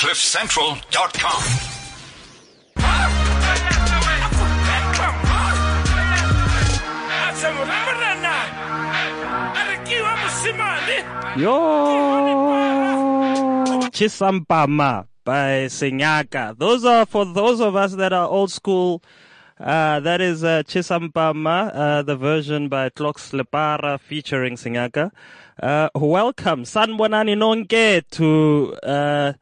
CliffCentral.com. Yo, Chisampama by Sinyaka. Those are for those of us that are old school. Uh, that is uh, Chisampama, uh, the version by Clocks Lepara featuring Sinyaka. Uh, welcome, Sanbonani Nonke, to uh,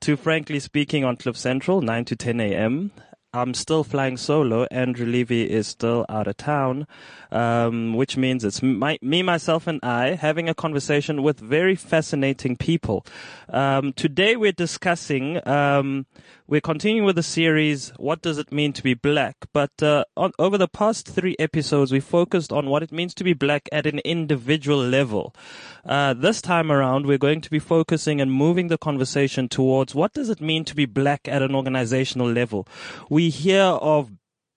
to Frankly Speaking on Cliff Central, 9 to 10 a.m. I'm still flying solo. Andrew Levy is still out of town, um, which means it's my, me, myself, and I having a conversation with very fascinating people. Um, today we're discussing, um, we're continuing with the series, What Does It Mean to Be Black? But uh, on, over the past three episodes, we focused on what it means to be black at an individual level. Uh, this time around, we're going to be focusing and moving the conversation towards what does it mean to be black at an organizational level. We hear of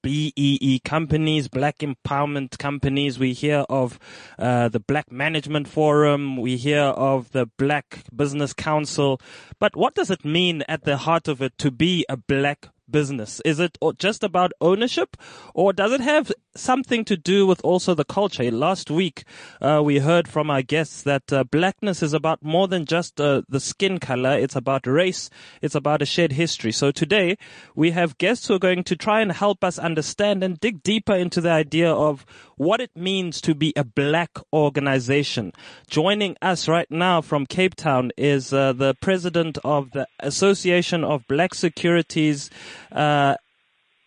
BEE companies, black empowerment companies. We hear of uh, the Black Management Forum. We hear of the Black Business Council. But what does it mean at the heart of it to be a black business? Is it just about ownership or does it have something to do with also the culture? Last week, uh, we heard from our guests that uh, blackness is about more than just uh, the skin color. It's about race. It's about a shared history. So today we have guests who are going to try and help us understand and dig deeper into the idea of what it means to be a black organization. Joining us right now from Cape Town is uh, the president of the Association of Black Securities uh,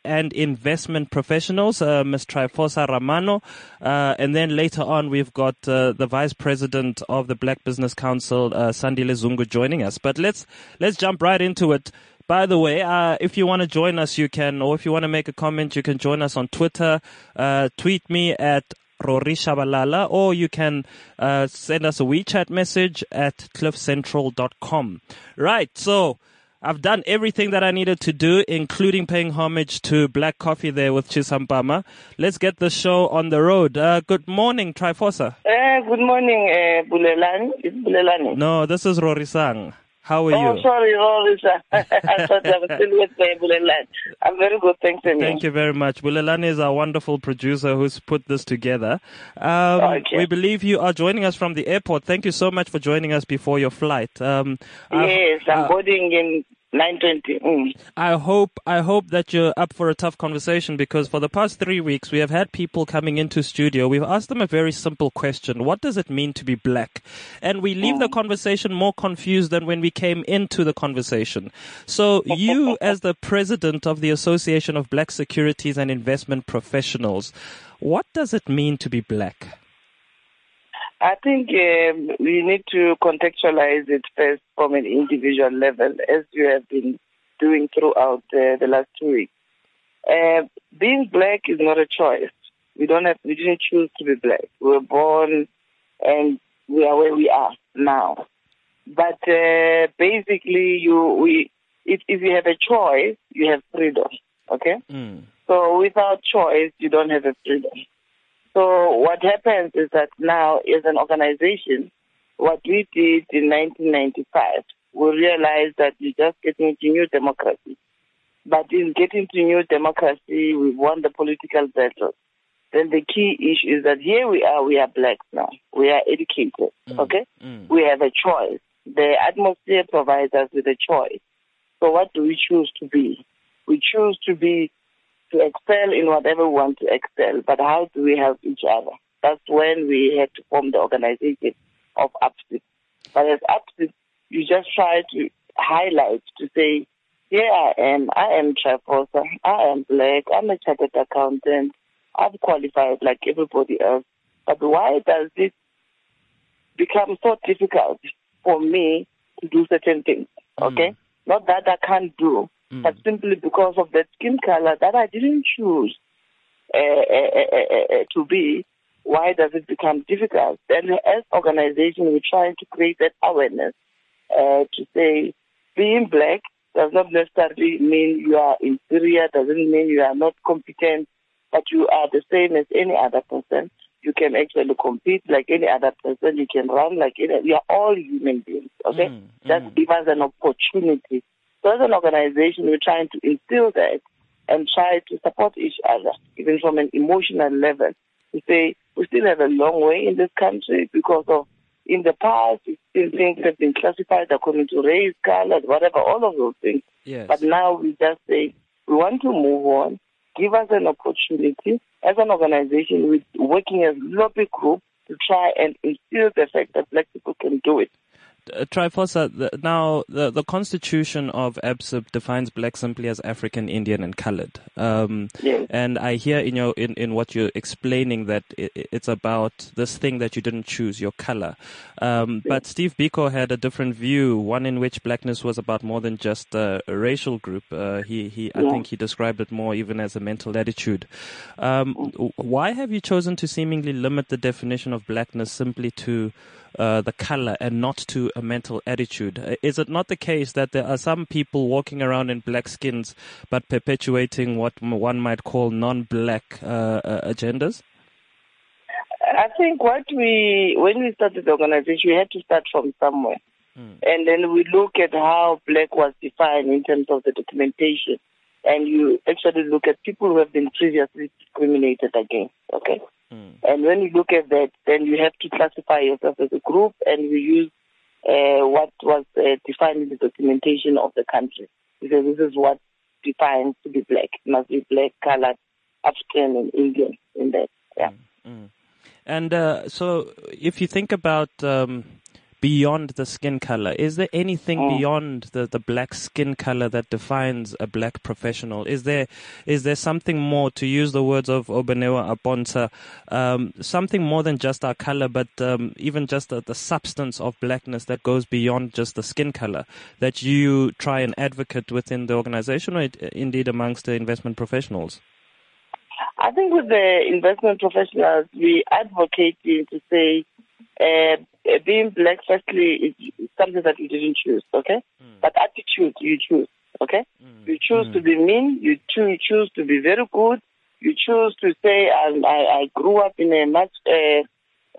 and investment professionals, uh, Ms. Trifosa Ramano. Uh, and then later on, we've got uh, the vice president of the Black Business Council, uh, Sandile joining us. But let's let's jump right into it. By the way, uh, if you want to join us, you can, or if you want to make a comment, you can join us on Twitter. Uh, tweet me at Rory Shabalala, or you can uh, send us a WeChat message at cliffcentral.com. Right, so I've done everything that I needed to do, including paying homage to Black Coffee there with Chisampama. Let's get the show on the road. Uh, good morning, Trifosa. Uh, good morning, uh, Bulelani. It's Bulelani. No, this is Rory Sang. How are oh, you? sorry, Rory. I thought I was still with uh, Bulelani. I'm very good, thanks. and Thank you very much. Bulelani is our wonderful producer who's put this together. Um, Okay. We believe you are joining us from the airport. Thank you so much for joining us before your flight. Um, Yes, I'm uh, boarding in 920. Mm. I hope I hope that you're up for a tough conversation because for the past three weeks we have had people coming into studio. We've asked them a very simple question: What does it mean to be black? And we leave the conversation more confused than when we came into the conversation. So you, as the president of the Association of Black Securities and Investment Professionals, what does it mean to be black? I think um, we need to contextualize it first from an individual level, as you have been doing throughout uh, the last two weeks. Uh, being black is not a choice. We don't have. We didn't choose to be black. We were born, and we are where we are now. But uh, basically, you we if if you have a choice, you have freedom. Okay. Mm. So without choice, you don't have a freedom. So what happens is that now, as an organization, what we did in 1995, we realized that we're just getting into new democracy. But in getting to new democracy, we won the political battle. Then the key issue is that here we are, we are blacks now. We are educated, okay? Mm. We have a choice. The atmosphere provides us with a choice. So what do we choose to be? We choose to be to excel in whatever we want to excel, but how do we help each other? That's when we had to form the organization of ABSIP. But as ABSIP, you just try to highlight to say, here I am, I am Trifosa, I am black, I'm a chartered accountant, I've qualified like everybody else. But why does it become so difficult for me to do certain things? Okay? Mm. Not that I can't do, Mm. but simply because of that skin color that I didn't choose uh, uh, to be. Why does it become difficult? Then, as organization, we're trying to create that awareness uh, to say being black does not necessarily mean you are inferior, doesn't mean you are not competent, but you are the same as any other person. You can actually compete like any other person. You can run like any. We are all human beings. Okay, Mm, just mm. give us an opportunity. So as an organization, we're trying to instill that and try to support each other, even from an emotional level. To say we still have a long way in this country because of in the past, still things have been classified according to race, color, whatever, all of those things. Yes. But now we just say we want to move on. Give us an opportunity as an organization. We're working as a lobby group to try and instill the fact that black people can do it. Uh, Trifosa, the, now the, the constitution of ABSIP defines black simply as African, Indian, and colored. Um, Yes. and I hear in your in, in what you're explaining that i it's about this thing that you didn't choose, your color. Um, but Steve Biko had a different view, one in which blackness was about more than just a, a racial group. Uh, he he, I Yeah. think he described it more even as a mental attitude. Um, why have you chosen to seemingly limit the definition of blackness simply to uh, the color and not to a mental attitude. Uh, Is it not the case that there are some people walking around in black skins but perpetuating what one might call non-black uh, uh, agendas? I think what we, when we started the organization, we had to start from somewhere. Mm. And then we look at how black was defined in terms of the documentation. And you actually look at people who have been previously discriminated against, okay? Mm. And when you look at that, then you have to classify yourself as a group and we use uh, what was uh, defined in the documentation of the country. Because this is what defines to be black. It must be black, colored, African, and Indian in that. Yeah. Mm. And uh, so, if you think about um, beyond the skin color, is there anything Mm. beyond the, the black skin color that defines a black professional? Is there is there something more, to use the words of Obenewa Aponta, um, something more than just our color, but um, even just the, the substance of blackness that goes beyond just the skin color that you try and advocate within the organization or it, indeed amongst the investment professionals? I think with the investment professionals, we advocate to say uh, being black, firstly, is something that you didn't choose, okay? But attitude, you choose, okay? You choose to be mean, you choo- you choose to be very good, you choose to say, I, I, I grew up in a much uh,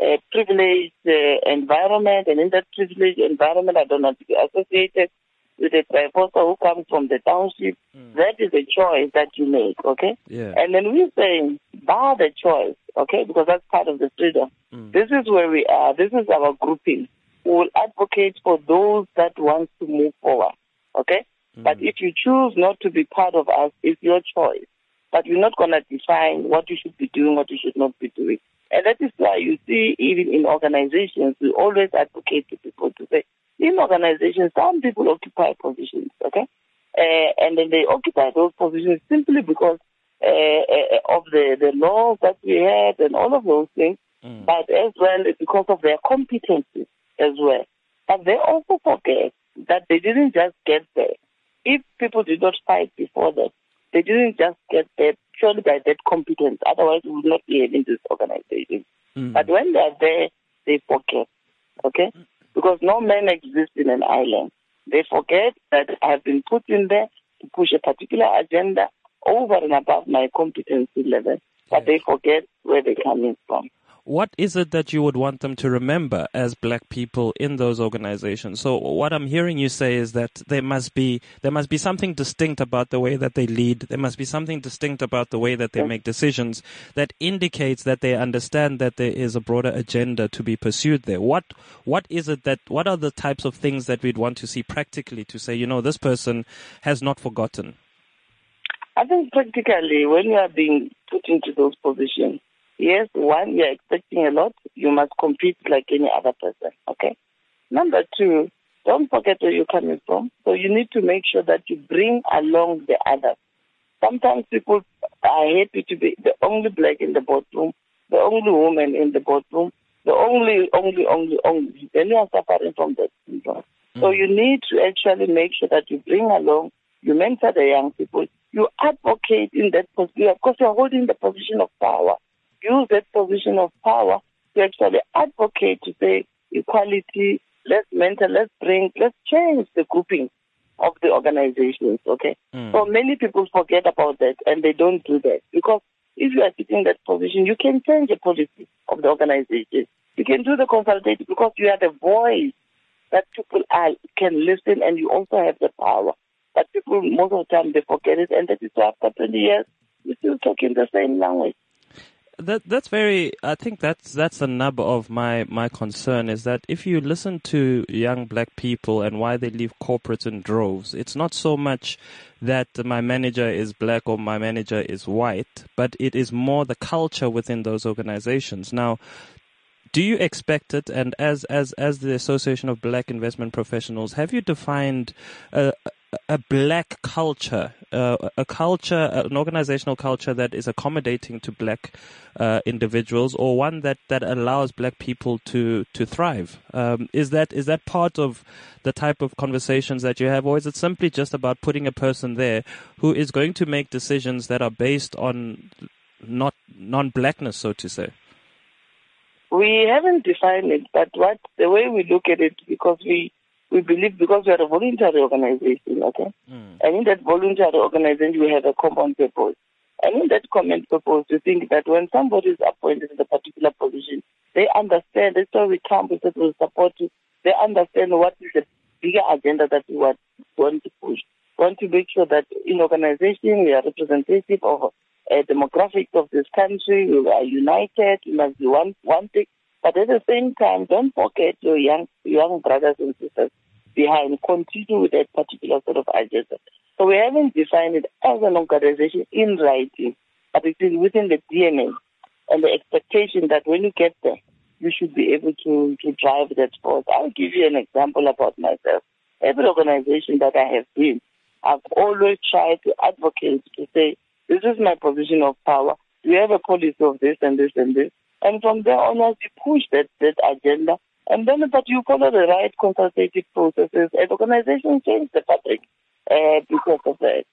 uh, privileged uh, environment, and in that privileged environment, I don't want to be associated with a Trifosa who comes from the township. Hmm. That is a choice that you make, okay? Yeah. And then we're saying, bar the choice, okay, because that's part of the freedom. Hmm. This is where we are. This is our grouping. We will advocate for those that want to move forward, okay? Hmm. But if you choose not to be part of us, it's your choice. But we're not going to define what you should be doing, what you should not be doing. And that is why you see, even in organizations, we always advocate to people to say, in organizations, some people occupy positions, okay? Uh, and then they occupy those positions simply because uh, of the, the laws that we had and all of those things, but as well because of their competencies as well. But they also forget that they didn't just get there. If people did not fight before that, they didn't just get there purely by that competence. Otherwise, we would not be having this organization. But when they are there, they forget. Okay? Because no man exists in an island. They forget that I have been put in there to push a particular agenda over and above my competency level. But they forget where they're coming from. What is it that you would want them to remember as black people in those organizations? So what I'm hearing you say is that there must be there must be something distinct about the way that they lead. There must be something distinct about the way that they make decisions that indicates that they understand that there is a broader agenda to be pursued there. What what is it that what are the types of things that we'd want to see practically to say, you know, this person has not forgotten? I think practically when you are being put into those positions, yes, one, you're expecting a lot. You must compete like any other person, okay? Number two, don't forget where you're coming from. So you need to make sure that you bring along the others. Sometimes people are happy to be the only black in the boardroom, the only woman in the boardroom, the only, only, only, only. Then you are suffering from that syndrome. So mm. you need to actually make sure that you bring along, you mentor the young people, you advocate in that position, because you're holding the position of power. Use that position of power to actually advocate to say equality, let's mentor, let's bring, let's change the grouping of the organizations, okay? Mm. So many people forget about that and they don't do that because if you are sitting in that position, you can change the policy of the organization. You can do the consultative because you are the voice that people are, can listen and you also have the power. But people, most of the time, they forget it. And that is why after 20 years, we're still talking the same language. That that's very. I think that's that's the nub of my my concern is that if you listen to young black people and why they leave corporates in droves, it's not so much that my manager is black or my manager is white, but it is more the culture within those organizations. Now, do you expect it? And as as as the Association of Black Investment Professionals, have you defined a, a black culture, uh, a culture, an organizational culture that is accommodating to black uh, individuals, or one that, that allows black people to to thrive? Um, is that is that part of the type of conversations that you have, or is it simply just about putting a person there who is going to make decisions that are based on not non-blackness, so to say? We haven't defined it, but what the way we look at it, because we we believe because we are a voluntary organization, okay? Mm. And in that voluntary organization, we have a common purpose. And in that common purpose, we think that when somebody is appointed in a particular position, they understand, that's why we come with will support you. They understand what is the bigger agenda that we want, want to push. We want to make sure that in organization, we are representative of a demographics of this country. We are united. We must be one, one thing. But at the same time, don't forget your young young brothers and sisters behind. Continue with that particular sort of agenda. So we haven't defined it as an organization in writing, but it is within the DNA and the expectation that when you get there, you should be able to, to drive that force. I'll give you an example about myself. Every organization that I have been, I've always tried to advocate to say, this is my position of power. We have a policy of this and this and this. And from there onwards, you push that, that agenda. And then, but you follow the right consultative processes, and organizations change the fabric uh, because of that.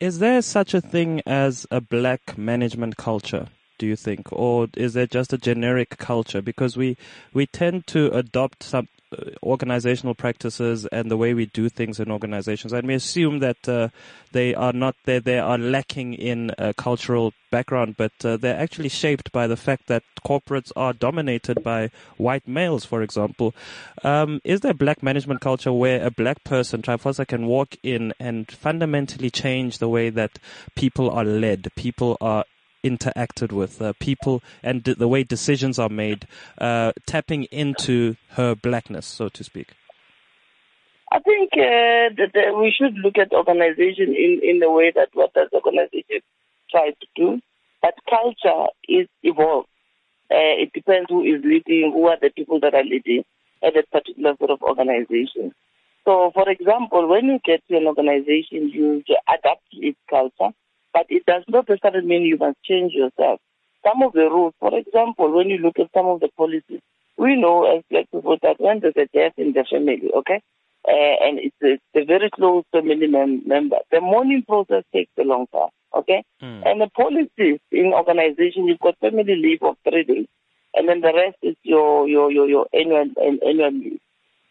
Is there such a thing as a black management culture? Do you think, or is there just a generic culture? Because we we tend to adopt some uh, organizational practices and the way we do things in organizations, and we assume that uh, they are not they they are lacking in cultural background, but uh, they're actually shaped by the fact that corporates are dominated by white males, for example. Um, is there black management culture where a black person, Trifosa, can walk in and fundamentally change the way that people are led, people are interacted with, uh, people and d- the way decisions are made, uh, tapping into her blackness, so to speak? I think uh, that we should look at organization in, in the way that what does organization try to do. But culture is evolved. Uh, it depends who is leading, who are the people that are leading at that particular sort of organization. So, for example, when you get to an organization, you adapt its culture but it does not necessarily mean you must change yourself. Some of the rules, for example, when you look at some of the policies, we know as black people that when there's a death in the family, okay, uh, and it's a, it's a, very close family mem- member, the mourning process takes a long time, okay? Mm. And the policies in organization, you've got family leave of three days, and then the rest is your your your, your annual annual leave.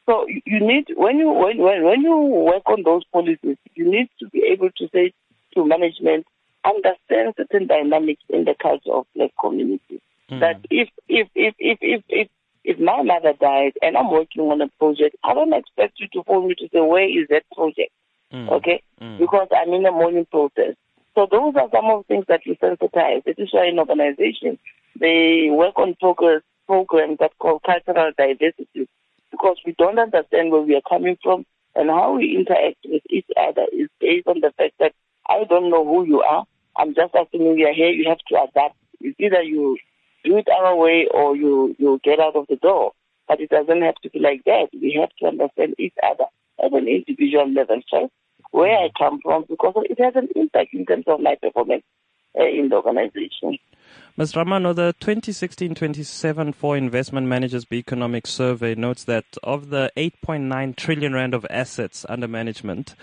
So you need when you when, when when you work on those policies, you need to be able to say to management understand certain dynamics in the culture of black communities. Mm. That if if if if if if if my mother died and I'm working on a project, I don't expect you to phone me to say where is that project, mm. okay? Mm. Because I'm in a mourning process. So those are some of the things that we sensitize. It is why in organizations they work on progress programs that call cultural diversity because we don't understand where we are coming from and how we interact with each other is based on the fact that I don't know who you are. I'm just assuming you're here. You have to adapt. It's either you do it our way or you, you get out of the door. But it doesn't have to be like that. We have to understand each other at an individual level first, where I come from, because it has an impact in terms of my performance uh, in the organization. Ms. Ramano, the 2016-27four Investment Managers B Economic Survey notes that of the 8.9 trillion rand of assets under management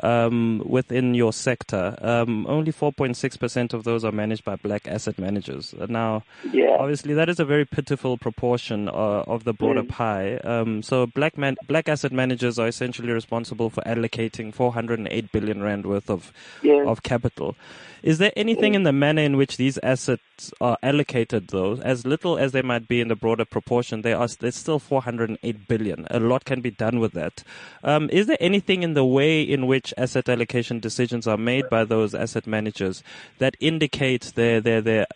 um, within your sector, um, only 4.6% of those are managed by black asset managers. Now, Yeah. obviously, that is a very pitiful proportion uh, of the broader Mm. pie. Um, so, black man, black asset managers are essentially responsible for allocating 408 billion rand worth of Yes. of capital. Is there anything in the manner in which these assets are allocated, though, as little as they might be in the broader proportion, they are there's still 408 billion. A lot can be done with that. Um, is there anything in the way in which asset allocation decisions are made by those asset managers that indicates their their their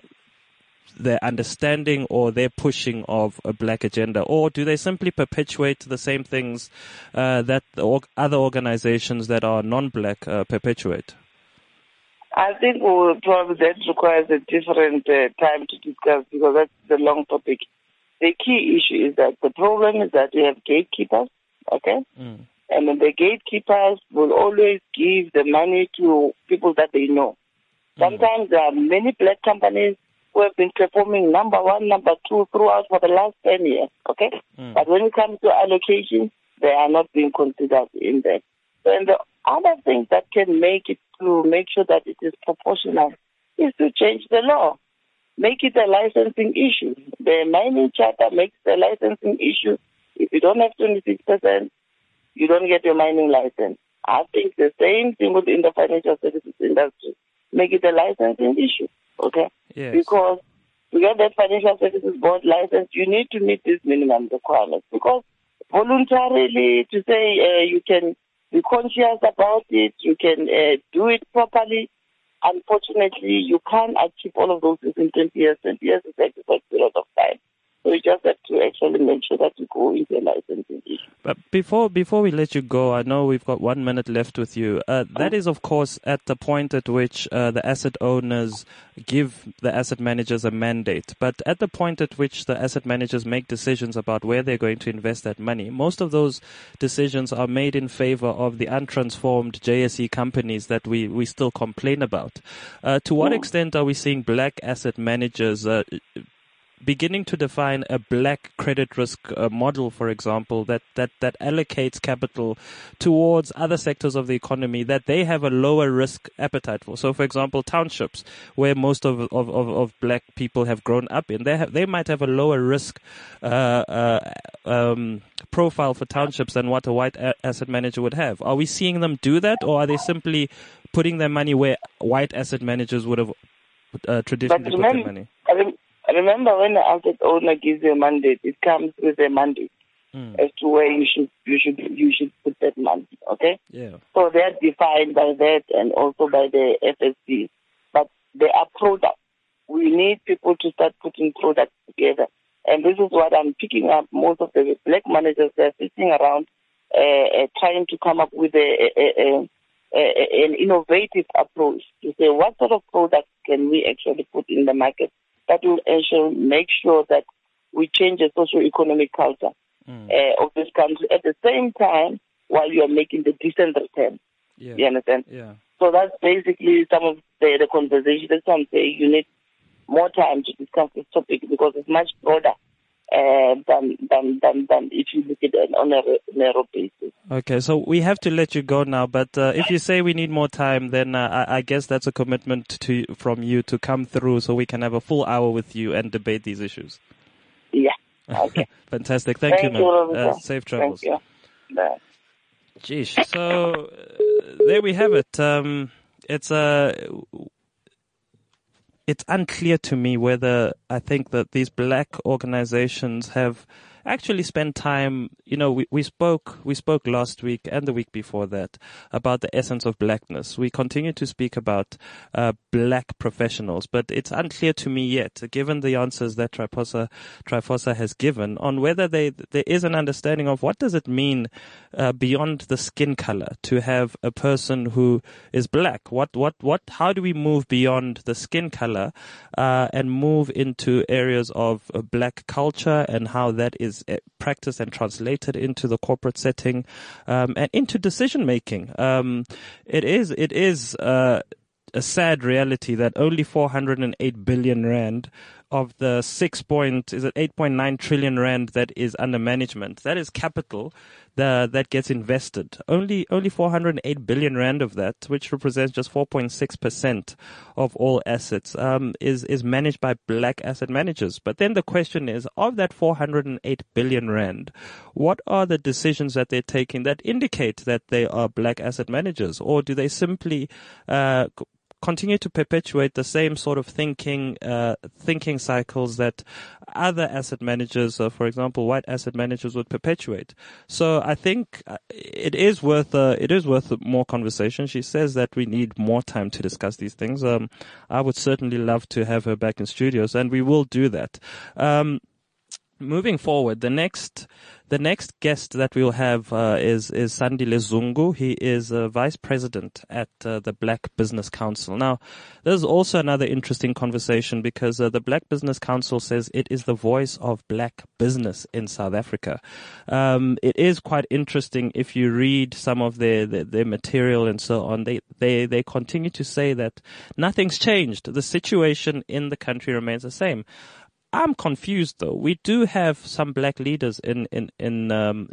their understanding or their pushing of a black agenda, or do they simply perpetuate the same things uh, that the other organizations that are non-black uh, perpetuate? I think we'll probably that requires a different uh, time to discuss because that's the long topic. The key issue is that the problem is that we have gatekeepers, okay? Mm. And then the gatekeepers will always give the money to people that they know. Sometimes there are many black companies who have been performing number one, number two throughout for the last 10 years, okay? Mm. But when it comes to allocation, they are not being considered in that. So, and the other things that can make it to make sure that it is proportional is to change the law. Make it a licensing issue. The mining charter makes the licensing issue. If you don't have 26%, you don't get your mining license. I think the same thing within the financial services industry. Make it a licensing issue, okay? Yes. Because to get that financial services board license, you need to meet these minimum requirements. Because voluntarily to say uh, you can be conscious about it, you can uh, do it properly. Unfortunately, you can't achieve all of those things in 20 years. 20 years is like a short period of time. So you just have to actually make sure that you go into a licensing issue. But before before we let you go, I know we've got one minute left with you. Uh, that is, of course, at the point at which uh, the asset owners give the asset managers a mandate. But at the point at which the asset managers make decisions about where they're going to invest that money, most of those decisions are made in favor of the untransformed JSE companies that we, we still complain about. Uh, to what extent are we seeing black asset managers uh, beginning to define a black credit risk uh, model, for example, that, that, that allocates capital towards other sectors of the economy that they have a lower risk appetite for. So, for example, townships, where most of, of, of, of black people have grown up in, they, have, they might have a lower risk uh, uh, um, profile for townships than what a white a- asset manager would have. Are we seeing them do that, or are they simply putting their money where white asset managers would have uh, traditionally put their money? I I remember when the asset owner gives you a mandate, it comes with a mandate Mm. as to where you should you should you should put that money. Okay, Yeah. so they're defined by that and also by the FSC, but they are products. We need people to start putting products together, and this is what I'm picking up. Most of the black managers are sitting around uh, uh, trying to come up with a, a, a, a, a, an innovative approach to say what sort of products can we actually put in the market that will ensure make sure that we change the socio-economic culture Mm. uh, of this country at the same time while you are making the decent return. Yeah. You understand? Yeah. So that's basically some of the, the conversation. That's why I'm saying you need more time to discuss this topic because it's much broader uh, than, than, than, than if you look at it on a narrow basis. Okay, so we have to let you go now. But uh, if you say we need more time, then uh, I, I guess that's a commitment to from you to come through, so we can have a full hour with you and debate these issues. Yeah. Okay. Fantastic. Thank, Thank you, you, man. Uh, safe travels. Thank you. Bye. Geesh. So uh, there we have it. Um, it's uh, it's unclear to me whether I think that these black organizations have actually spent time. You know, we, we spoke we spoke last week and the week before that about the essence of blackness. We continue to speak about uh, black professionals, but it's unclear to me yet, given the answers that Trifosa Trifosa has given, on whether they there is an understanding of what does it mean uh, beyond the skin color to have a person who is black. What what what? How do we move beyond the skin color uh, and move into areas of uh, black culture and how that is uh, practiced and translated into the corporate setting um, and into decision making? Um, it is it is. Uh, a sad reality that only 408 billion rand of the 6 point, is it 8.9 trillion rand that is under management, that is capital the, that gets invested. Only, only 408 billion rand of that, which represents just 4.6% of all assets, um, is, is managed by black asset managers. But then the question is, of that 408 billion rand, what are the decisions that they're taking that indicate that they are black asset managers? Or do they simply, uh, continue to perpetuate the same sort of thinking uh, thinking cycles that other asset managers, uh, for example, white asset managers, would perpetuate. So I think uh, it is worth uh, it is worth more conversation. She says that we need more time to discuss these things. Um, I would certainly love to have her back in studios, and we will do that. Um, moving forward, the next the next guest that we'll have uh, is is Sandile Zungu. He is a vice president at uh, the Black Business Council. Now, there's also another interesting conversation because uh, the Black Business Council says it is the voice of black business in South Africa. Um, it is quite interesting if you read some of their, their, their material and so on. They they they continue to say that nothing's changed. The situation in the country remains the same. I'm confused though. We do have some black leaders in in in um,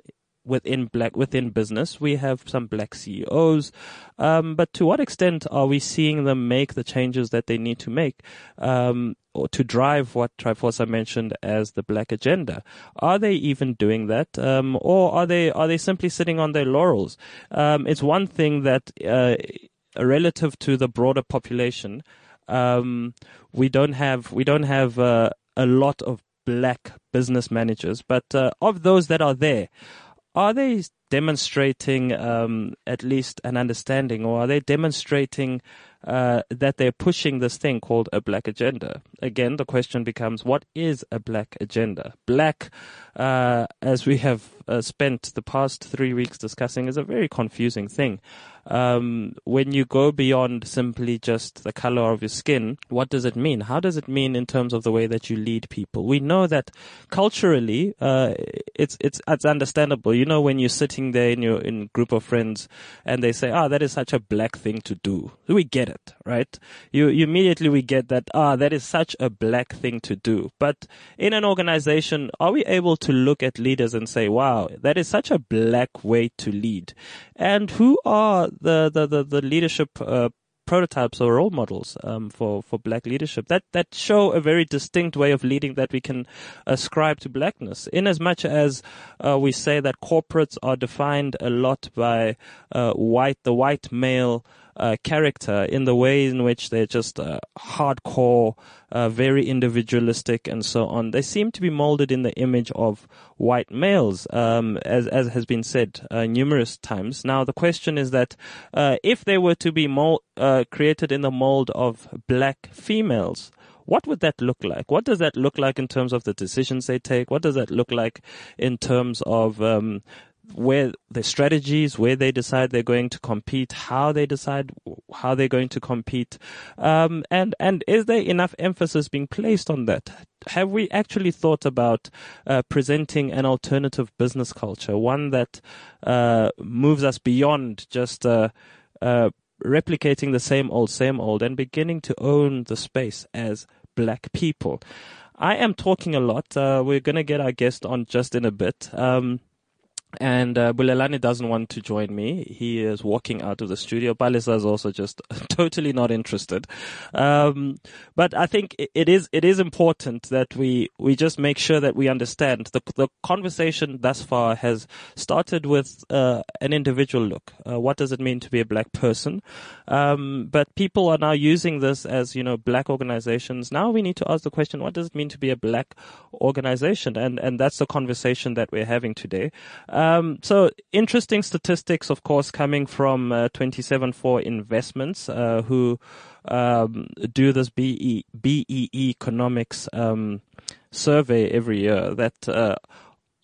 within black within business. We have some black CEOs, um, but to what extent are we seeing them make the changes that they need to make, um, or to drive what Trifosa mentioned as the black agenda? Are they even doing that, um, or are they are they simply sitting on their laurels? Um, it's one thing that uh, relative to the broader population. Um, we don't have we don't have uh, a lot of black business managers, but uh, of those that are there, are they demonstrating um, at least an understanding, or are they demonstrating uh, that they're pushing this thing called a black agenda? Again, the question becomes, what is a black agenda? Black, uh, as we have uh, spent the past three weeks discussing, is a very confusing thing um, when you go beyond simply just the color of your skin, what does it mean? How does it mean in terms of the way that you lead people? We know that culturally, uh, it's it's it's understandable. You know, when you're sitting there in your in group of friends and they say, "Ah, oh, that is such a black thing to do," we get it, right? You, you immediately we get that. Ah, oh, that is such a black thing to do. But in an organization, are we able to look at leaders and say, "Wow, that is such a black way to lead"? And who are the the the, the leadership uh, prototypes or role models um, for for black leadership that that show a very distinct way of leading that we can ascribe to blackness. In as much as uh, we say that corporates are defined a lot by uh, white the white male uh, character in the way in which they're just uh, hardcore, uh, very individualistic, and so on. They seem to be molded in the image of white males, um, as as has been said uh, numerous times. Now the question is that uh, if they were to be mold, uh, created in the mold of black females. What would that look like? What does that look like in terms of the decisions they take? What does that look like in terms of um, where the strategies, where they decide they're going to compete, how they decide how they're going to compete, um, and and is there enough emphasis being placed on that? Have we actually thought about uh, presenting an alternative business culture, one that uh, moves us beyond just uh, uh replicating the same old, same old, and beginning to own the space as black people? I am talking a lot. Uh, we're going to get our guest on just in a bit. Um, and uh, Bulelani doesn't want to join me. He is walking out of the studio. Balisa is also just totally not interested. Um, but I think it is it is important that we we just make sure that we understand the the conversation thus far has started with uh, an individual look. Uh, what does it mean to be a black person? Um, but people are now using this as you know black organizations. Now we need to ask the question: What does it mean to be a black organization? And and that's the conversation that we're having today. Um, so interesting statistics, of course, coming from uh, 27four Investments, uh, who um, do this BE, BEE economics um, survey every year. That uh,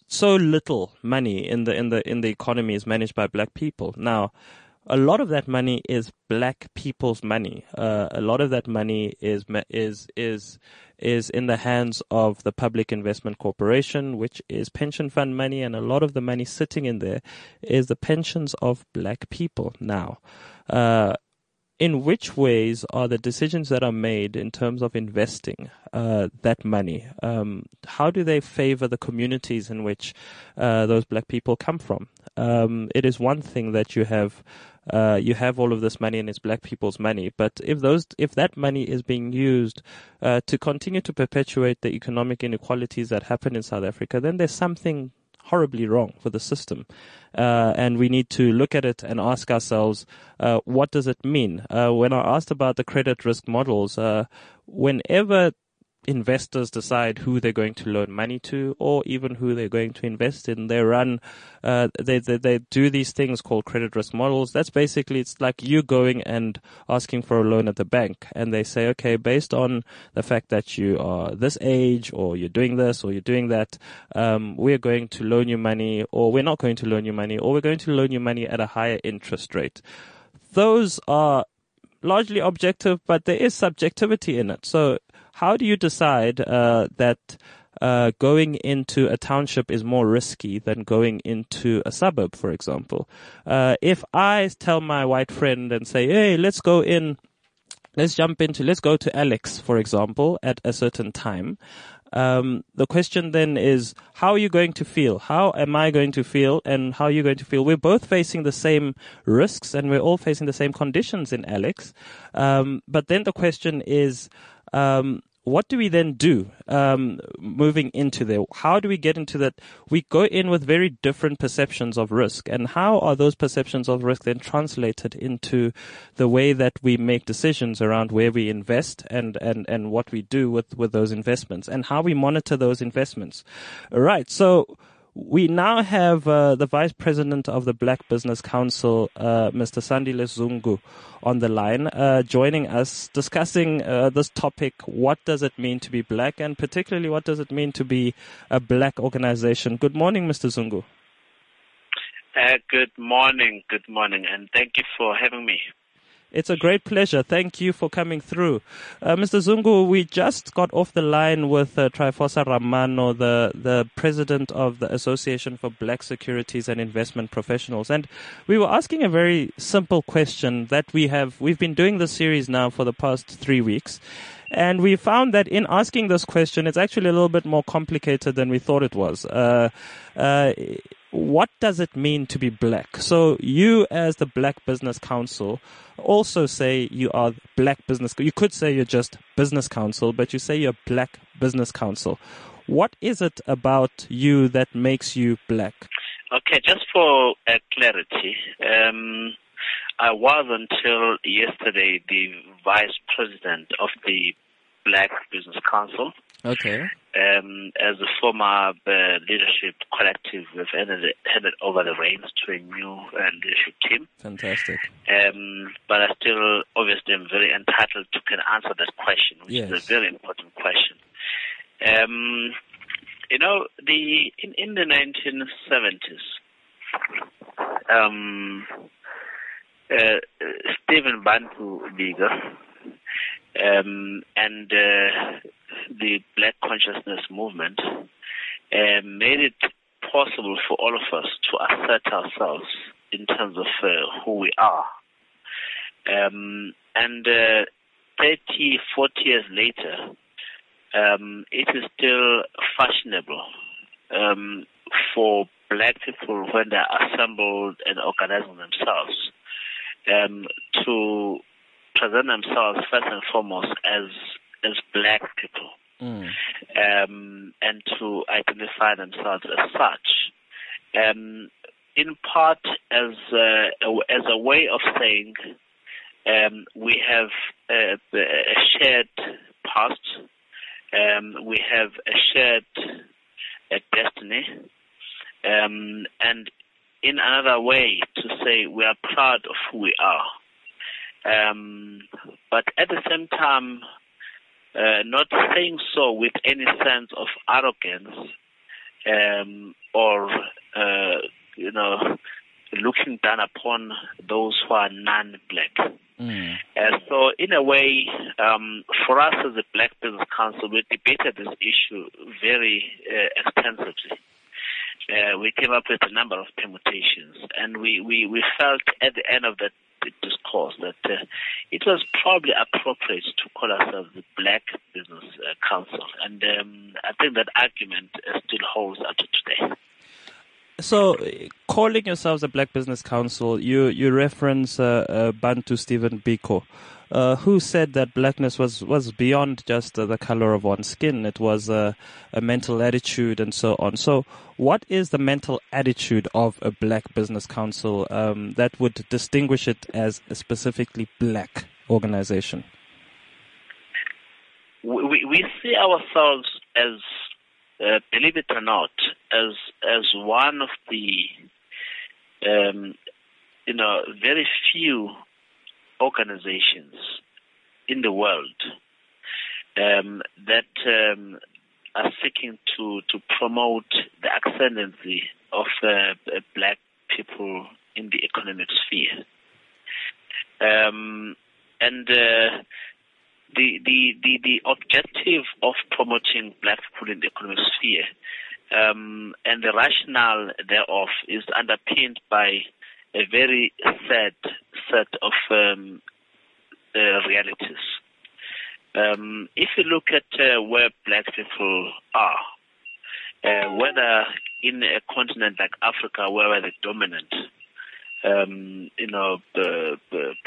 so little money in the in the in the economy is managed by black people now a lot of that money is black people's money. Uh, a lot of that money is is is is in the hands of the Public Investment Corporation, which is pension fund money, and a lot of the money sitting in there is the pensions of black people now. Uh, in which ways are the decisions that are made in terms of investing uh, that money? Um, how do they favor the communities in which uh, those black people come from? Um, it is one thing that you have. Uh, you have all of this money and it's black people's money, but if those, if that money is being used uh, to continue to perpetuate the economic inequalities that happen in South Africa, then there's something horribly wrong for the system. Uh, and we need to look at it and ask ourselves, uh, what does it mean? Uh, when I asked about the credit risk models, uh, whenever investors decide who they're going to loan money to or even who they're going to invest in. They run, uh, they, they, they do these things called credit risk models. That's basically, it's like you going and asking for a loan at the bank and they say, okay, based on the fact that you are this age or you're doing this or you're doing that, um, we're going to loan you money or we're not going to loan you money or we're going to loan you money at a higher interest rate. Those are largely objective, but there is subjectivity in it. So how do you decide uh, that uh, going into a township is more risky than going into a suburb, for example? Uh, if I tell my white friend and say, "Hey, let's go in." Let's jump into, let's go to Alex, for example, at a certain time. Um, the question then is, how are you going to feel? How am I going to feel? And how are you going to feel? We're both facing the same risks and we're all facing the same conditions in Alex. Um, but then the question is, um, what do we then do um, moving into there? How do we get into that? We go in with very different perceptions of risk, and how are those perceptions of risk then translated into the way that we make decisions around where we invest and and and what we do with with those investments, and how we monitor those investments? All right, so we now have uh, the Vice President of the Black Business Council, uh, Mr. Sandile Zungu, on the line, uh, joining us, discussing uh, this topic. What does it mean to be black, and particularly what does it mean to be a black organization? Good morning, Mr. Zungu. Uh, good morning, good morning, and thank you for having me. It's a great pleasure. Thank you for coming through. Uh, Mr. Zungu, we just got off the line with uh, Trifosa Ramano, the, the president of the Association for Black Securities and Investment Professionals. And we were asking a very simple question that we have, we've been doing this series now for the past three weeks. And we found that in asking this question, it's actually a little bit more complicated than we thought it was. Uh, uh, what does it mean to be black? So you, as the Black Business Council, also say you are Black Business. You could say you're just Business Council, but you say you're Black Business Council. What is it about you that makes you black? Okay, just for uh, clarity, um, I was until yesterday the vice president of the Black Business Council. Okay. Um, as a former uh, leadership collective, we've handed, handed over the reins to a new uh, leadership team. Fantastic. Um, but I still, obviously, am very entitled to can answer that question, which yes. is a very important question. Um, you know, the in, in the 1970s, um, uh, Stephen Bantu Biko um, and uh, the Black Consciousness Movement uh, made it possible for all of us to assert ourselves in terms of uh, who we are. Um, and uh, 30, 40 years later, um, it is still fashionable um, for black people when they're assembled and organizing themselves um, to present themselves first and foremost as as black people, mm. um, and to identify themselves as such. Um, in part, as a, as a way of saying um, we have a, a shared past, um, we have a shared a destiny, um, and in another way to say we are proud of who we are. Um, but at the same time, uh, not saying so with any sense of arrogance um, or, uh, you know, looking down upon those who are non-black. Mm. Uh, so, in a way, um, for us as a Black Business Council, we debated this issue very uh, extensively. Uh, we came up with a number of permutations, and we, we, we felt at the end of that discourse that uh, it was probably appropriate to call ourselves the Black Business uh, Council, and um, I think that argument uh, still holds up to today. So, calling yourselves a Black Business Council, you you reference uh, uh, Bantu Stephen Biko, uh, who said that blackness was, was beyond just the color of one's skin. It was a, a mental attitude and so on. So, what is the mental attitude of a Black Business Council um, that would distinguish it as a specifically black organization? We, we see ourselves as uh, believe it or not, as as one of the um, you know very few organizations in the world um, that um, are seeking to to promote the ascendancy of uh, black people in the economic sphere. Um, and uh, the, the, the, the objective of promoting black people in the economic sphere um, and the rationale thereof is underpinned by a very sad set of um, uh, realities. Um, if you look at uh, where black people are, uh, whether in a continent like Africa, where the dominant, um, you know, the,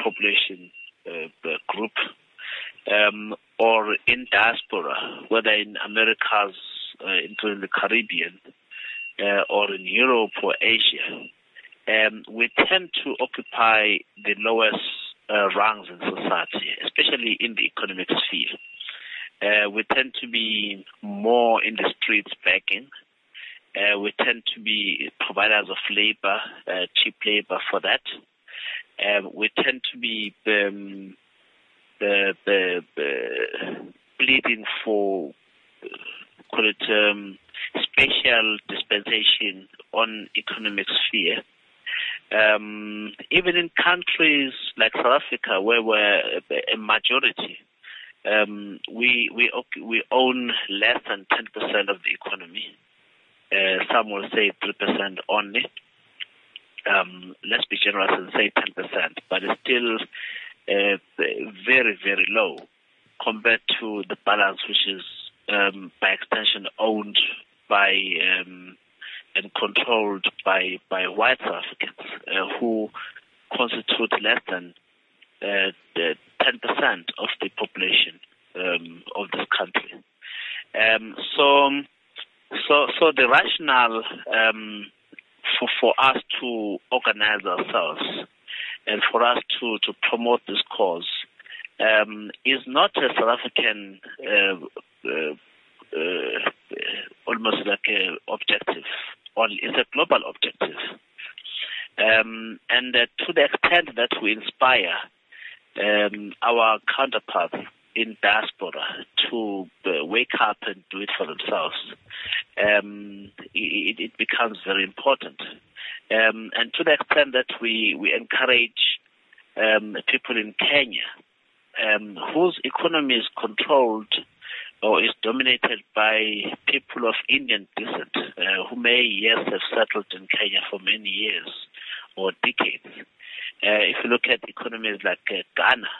population uh, group, um, or in diaspora, whether in Americas, uh, including the Caribbean, uh, or in Europe or Asia, um, we tend to occupy the lowest uh, rungs in society, especially in the economic sphere. Uh, we tend to be more in the streets begging. Uh, we tend to be providers of labor, uh, cheap labor for that. Um, we tend to be um, the, the, the for call it um, special dispensation on economic sphere. Um, even in countries like South Africa, where we're a majority, um, we we we own less than ten percent of the economy. Uh, some will say three percent only. Um, let's be generous and say ten percent, but it's still uh, very, very low compared to the balance, which is um, by extension owned by um, and controlled by by white South Africans uh, who constitute less than uh, 10% of the population um, of this country. Um, so, so, so the rationale um, for for us to organize ourselves and for us to, to promote this cause um, is not a South African uh, uh, uh, almost like a objective, or it's a global objective. Um, and uh, to the extent that we inspire um, our counterparts in diaspora to uh, wake up and do it for themselves, um, it, it, becomes very important. Um, and to the extent that we, we encourage um, people in Kenya um, whose economy is controlled or is dominated by people of Indian descent uh, who may, yes, have settled in Kenya for many years or decades. Uh, if you look at economies like uh, Ghana,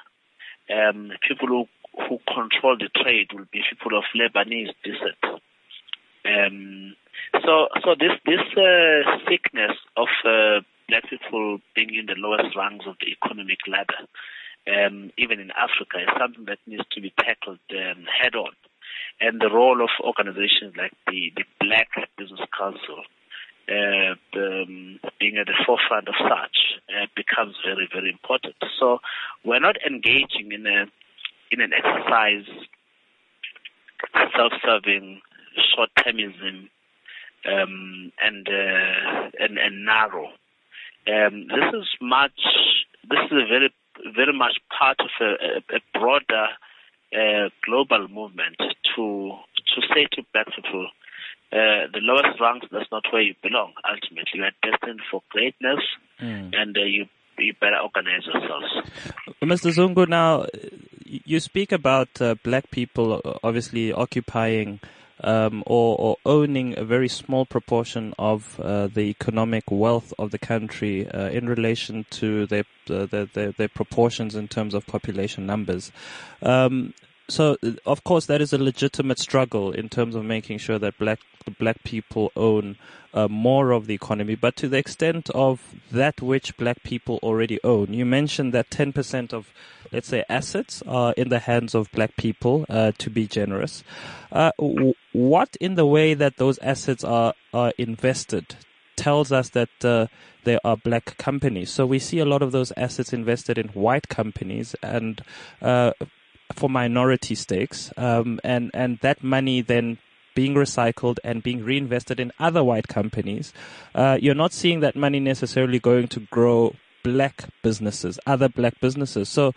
um, people who, who control the trade will be people of Lebanese descent. Um, so, so this this uh, sickness of uh, black people being in the lowest rungs of the economic ladder, um, even in Africa, is something that needs to be tackled um, head on. And the role of organizations like the, the Black Business Council, uh, um, being at the forefront of such, uh, becomes very, very important. So we're not engaging in a in an exercise self-serving short-termism um, and, uh, and, and narrow. Um, this is much. This is a very very much part of a, a broader uh, global movement to to say to black people, uh, the lowest ranks that's not where you belong. Ultimately, you are destined for greatness, mm. and uh, you you better organize yourselves. Mr. Zungu, now you speak about uh, black people obviously occupying um, or, or, owning a very small proportion of uh, the economic wealth of the country uh, in relation to their, their, their, their, proportions in terms of population numbers. Um, so, of course, that is a legitimate struggle in terms of making sure that black black people own uh, more of the economy, but to the extent of that which black people already own. You mentioned that 10% of, let's say, assets are in the hands of black people, uh, to be generous. Uh, w- what in the way that those assets are, are invested tells us that uh, there are black companies. So we see a lot of those assets invested in white companies and uh, for minority stakes, um, and and that money then being recycled and being reinvested in other white companies, uh, you're not seeing that money necessarily going to grow black businesses, other black businesses. So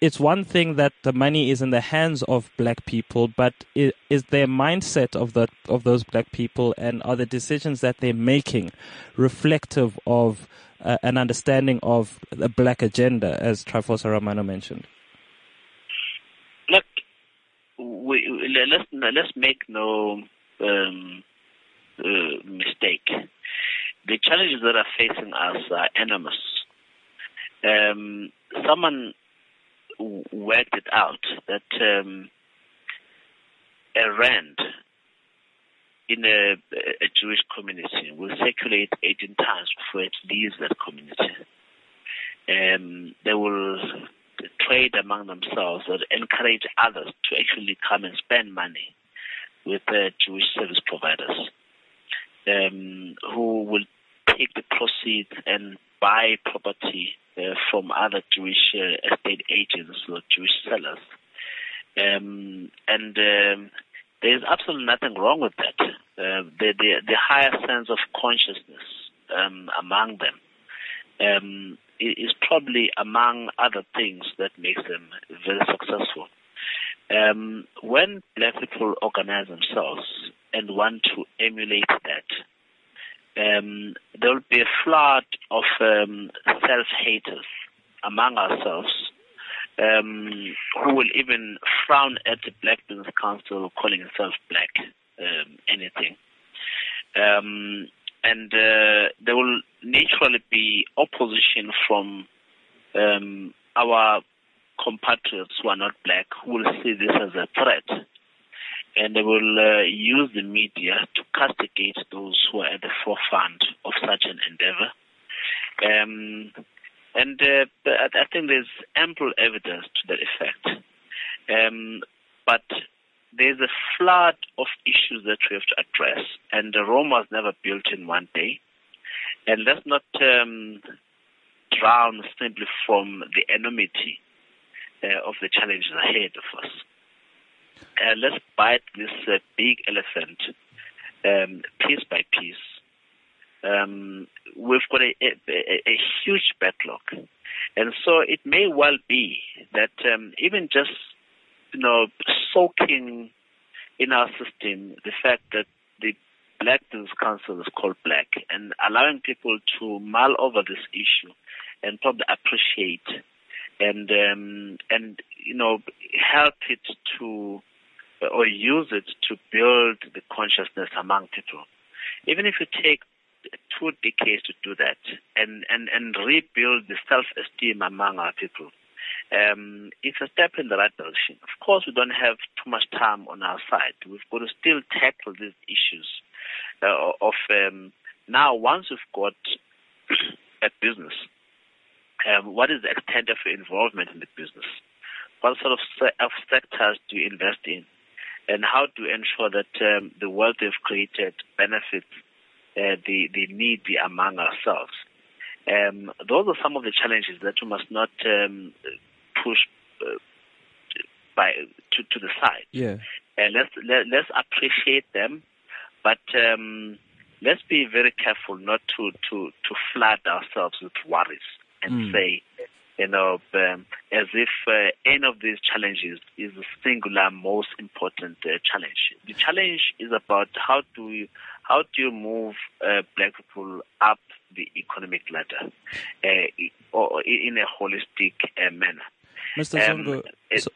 it's one thing that the money is in the hands of black people, but is their mindset of the of those black people and are the decisions that they're making reflective of uh, an understanding of the black agenda, as Trifosa Ramano mentioned? We, let's let's make no um, uh, mistake. The challenges that are facing us are enormous. Um, someone worked it out that um, a rand in a, a, Jewish community will circulate 18 times before it leaves that community. Um, they will trade among themselves or encourage others to actually come and spend money with the Jewish service providers um, who will take the proceeds and buy property uh, from other Jewish uh, estate agents or Jewish sellers. Um, and um, there's absolutely nothing wrong with that. Uh, the, the, the higher sense of consciousness um, among them um, is probably among other things that makes them very successful. Um, when black people organize themselves and want to emulate that, um, there will be a flood of um, self-haters among ourselves um, who will even frown at the Black Business Council calling itself black um, anything. Um, and uh, there will naturally be opposition from um, our compatriots who are not black who will see this as a threat. And they will uh, use the media to castigate those who are at the forefront of such an endeavor. Um, and uh, I think there's ample evidence to that effect. Um, but there's a flood of issues that we have to address, and Rome was never built in one day. And let's not um, drown simply from the enormity uh, of the challenges ahead of us. Uh, let's bite this uh, big elephant um, piece by piece. Um, we've got a, a, a, huge backlog. And so it may well be that um, even just you know, soaking in our system the fact that Black Council is called black and allowing people to mull over this issue and probably appreciate and um, and you know help it to or use it to build the consciousness among people. Even if you take two decades to do that and, and, and rebuild the self-esteem among our people, um, it's a step in the right direction. Of course, we don't have too much time on our side. We've got to still tackle these issues uh, of um, now. Once you've got a business, um, what is the extent of your involvement in the business? What sort of, se- of sectors do you invest in? And how do you ensure that um, the wealth you've created benefits uh, the, the needy among ourselves? Um, those are some of the challenges that we must not um, push uh, by to to the side. Yeah. And let's let, let's appreciate them, but um, let's be very careful not to to to flood ourselves with worries and mm. say, you know, um, as if uh, any of these challenges is the singular most important uh, challenge. The challenge is about how do you how do you move uh, black people up the economic ladder uh, or in a holistic uh, manner. Mr. Um, so,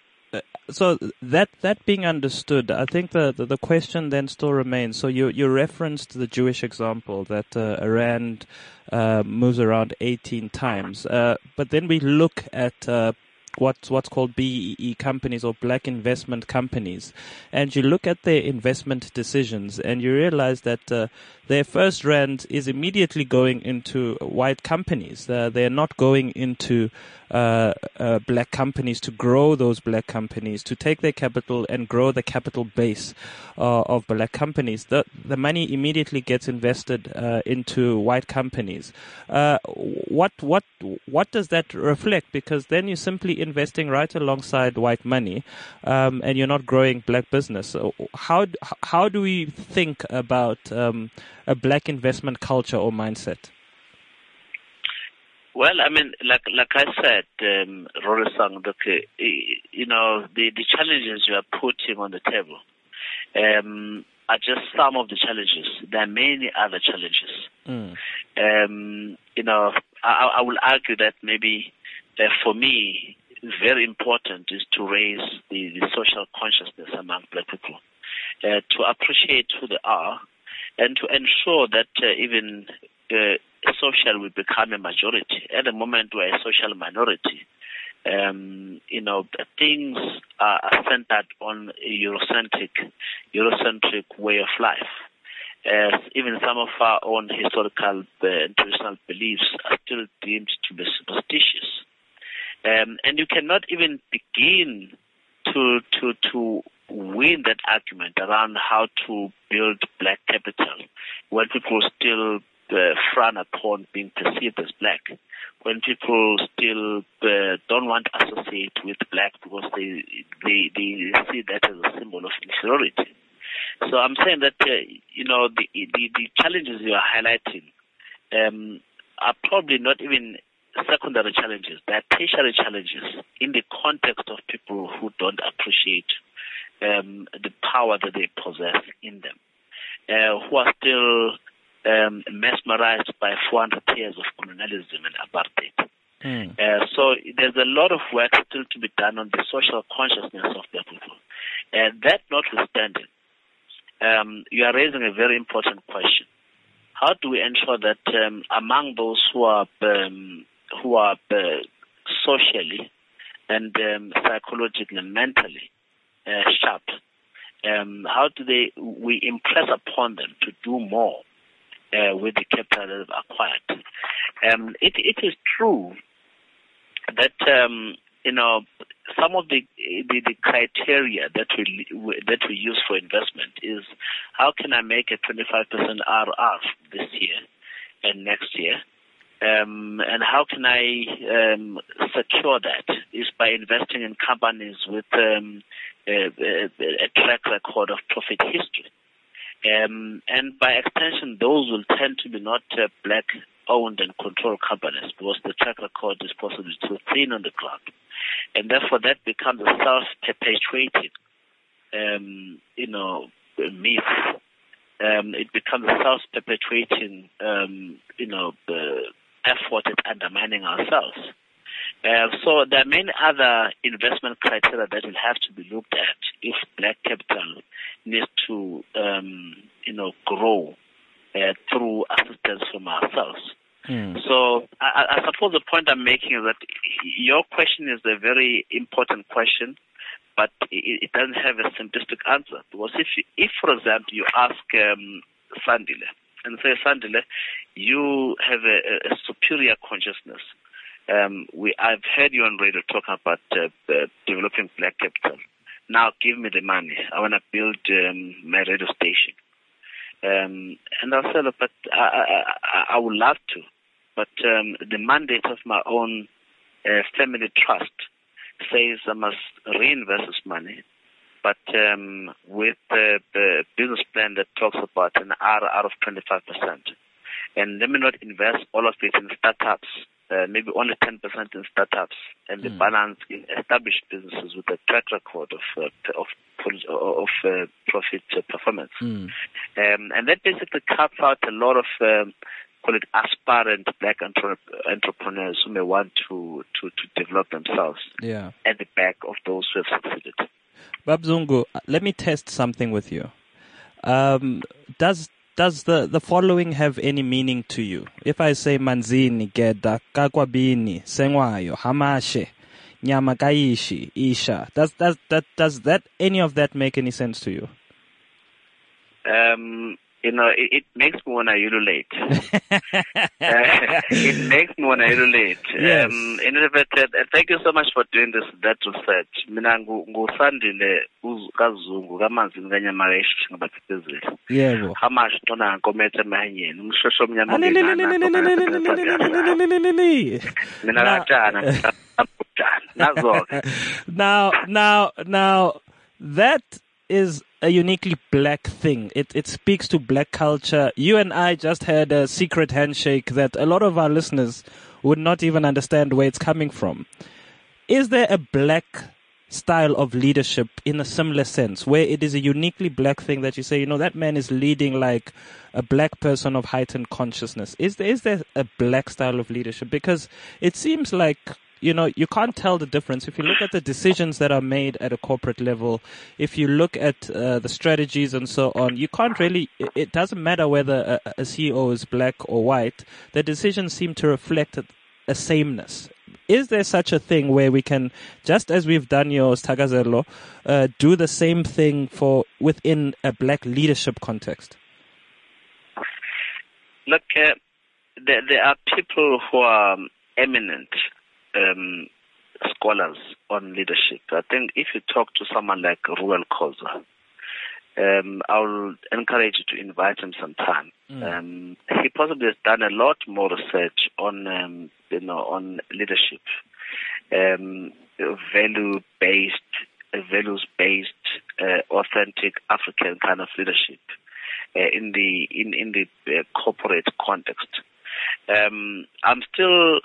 so that that being understood, I think the, the, the question then still remains. So you you referenced the Jewish example that uh, Rand uh, moves around 18 times, uh, but then we look at uh, what's what's called BEE companies or black investment companies, and you look at their investment decisions, and you realize that uh, their first rand is immediately going into white companies. Uh, they're not going into uh, uh, black companies to grow those black companies, to take their capital and grow the capital base uh, of black companies. The, the money immediately gets invested uh, into white companies. Uh, what what what does that reflect? Because then you're simply investing right alongside white money, um, and you're not growing black business. So how how do we think about um, a black investment culture or mindset? Well, I mean, like like I said, um, Rorisang, look, you know, the, the challenges you are putting on the table um, are just some of the challenges. There are many other challenges. Mm. Um, you know, I, I will argue that maybe uh, for me, very important is to raise the, the social consciousness among black people, uh, to appreciate who they are, and to ensure that uh, even uh, social will become a majority. At the moment, we're a social minority. Um, you know, things are centered on a Eurocentric, Eurocentric way of life. Even some of our own historical uh, and traditional beliefs are still deemed to be superstitious. Um, and you cannot even begin to to to win that argument around how to build black capital when people still uh, frown upon being perceived as black, when people still uh, don't want to associate with black because they, they, they see that as a symbol of inferiority. So I'm saying that, uh, you know, the, the, the, challenges you are highlighting um, are probably not even secondary challenges. They're tertiary challenges in the context of people who don't appreciate um, the power that they possess in them, uh, who are still um, mesmerized by 400 years of colonialism and apartheid. Mm. Uh, so there's a lot of work still to be done on the social consciousness of the people. And that notwithstanding, um, you are raising a very important question. How do we ensure that um, among those who are um, who are uh, socially and um, psychologically and mentally uh, sharp, um, how do they we impress upon them to do more uh, with the capital that they've acquired. Um, it, it is true that um, you know some of the, the, the criteria that we that we use for investment is how can I make a 25% IRR this year and next year. Um, and how can I um, secure that? Is by investing in companies with um, a, a, track record of profit history. Um, and by extension, those will tend to be not uh, black owned and controlled companies because the track record is possibly too thin on the ground. And therefore, that becomes a self perpetuating, um, you know, myth. Um, it becomes a self perpetuating, um, you know, effort at undermining ourselves. Uh, so there are many other investment criteria that will have to be looked at if black capital needs to, um, you know, grow uh, through assistance from ourselves. Mm. So I, I, suppose the point I'm making is that your question is a very important question, but it, it doesn't have a simplistic answer. Because if, if for example, you ask um, Sandile and say, Sandile, you have a, a superior consciousness um, we, I've heard you on radio talk about uh, uh, developing black capital. Now give me the money. I want to build um, my radio station. Um, and I said, but I, I, I would love to. But um, the mandate of my own uh, family trust says I must reinvest this money, but um, with the, the business plan that talks about an R out of 25%. And let me not invest all of it in startups uh, maybe only 10% in startups and the mm. balance in established businesses with a track record of uh, of of uh, profit performance. Mm. Um, and that basically cuts out a lot of um, call it aspirant black entre- entrepreneurs who may want to, to, to develop themselves Yeah. at the back of those who have succeeded. Baba Zungu, let me test something with you. Um, does does the, the following have any meaning to you? If I say manzini, geda, kakwabini, sengwayo, hamashe, nyama kaishi, isha, does, does, that, does that, any of that make any sense to you? Um, you know, it, it makes me want to ululate. uh, it makes me want to ululate. Yes. Um, in fact, uh, thank you so much for doing this that research. Mina ngu- ngusandile kazungu kamanzini kanyama kayishushu ngabathithizeli Yebo. hamashi tona nkomethe emahanyeni umshosho omnyama mina Now- katshana katshana nazo-ke now, now, now, that is a uniquely black thing. It it speaks to black culture. You and I just had a secret handshake that a lot of our listeners would not even understand where it's coming from. Is there a black style of leadership in a similar sense where it is a uniquely black thing that you say, you know, that man is leading like a black person of heightened consciousness? Is there, is there a black style of leadership? Because it seems like, you know, you can't tell the difference. If you look at the decisions that are made at a corporate level, if you look at uh, the strategies and so on, you can't really, it- doesn't matter whether a, a CEO is black or white, the decisions seem to reflect a, sameness. Is there such a thing where we can, just as we've done yours, Tagazelo, uh, do the same thing for within a black leadership context? Look, uh, there, there are people who are um, eminent um, scholars on leadership. I think if you talk to someone like Reuel Khoza, um, I'll encourage you to invite him sometime. Um, he possibly has done a lot more research on, um, you know, on leadership, um, value-based, values-based, uh, authentic African kind of leadership uh, in the in in the uh, corporate context. Um, I'm still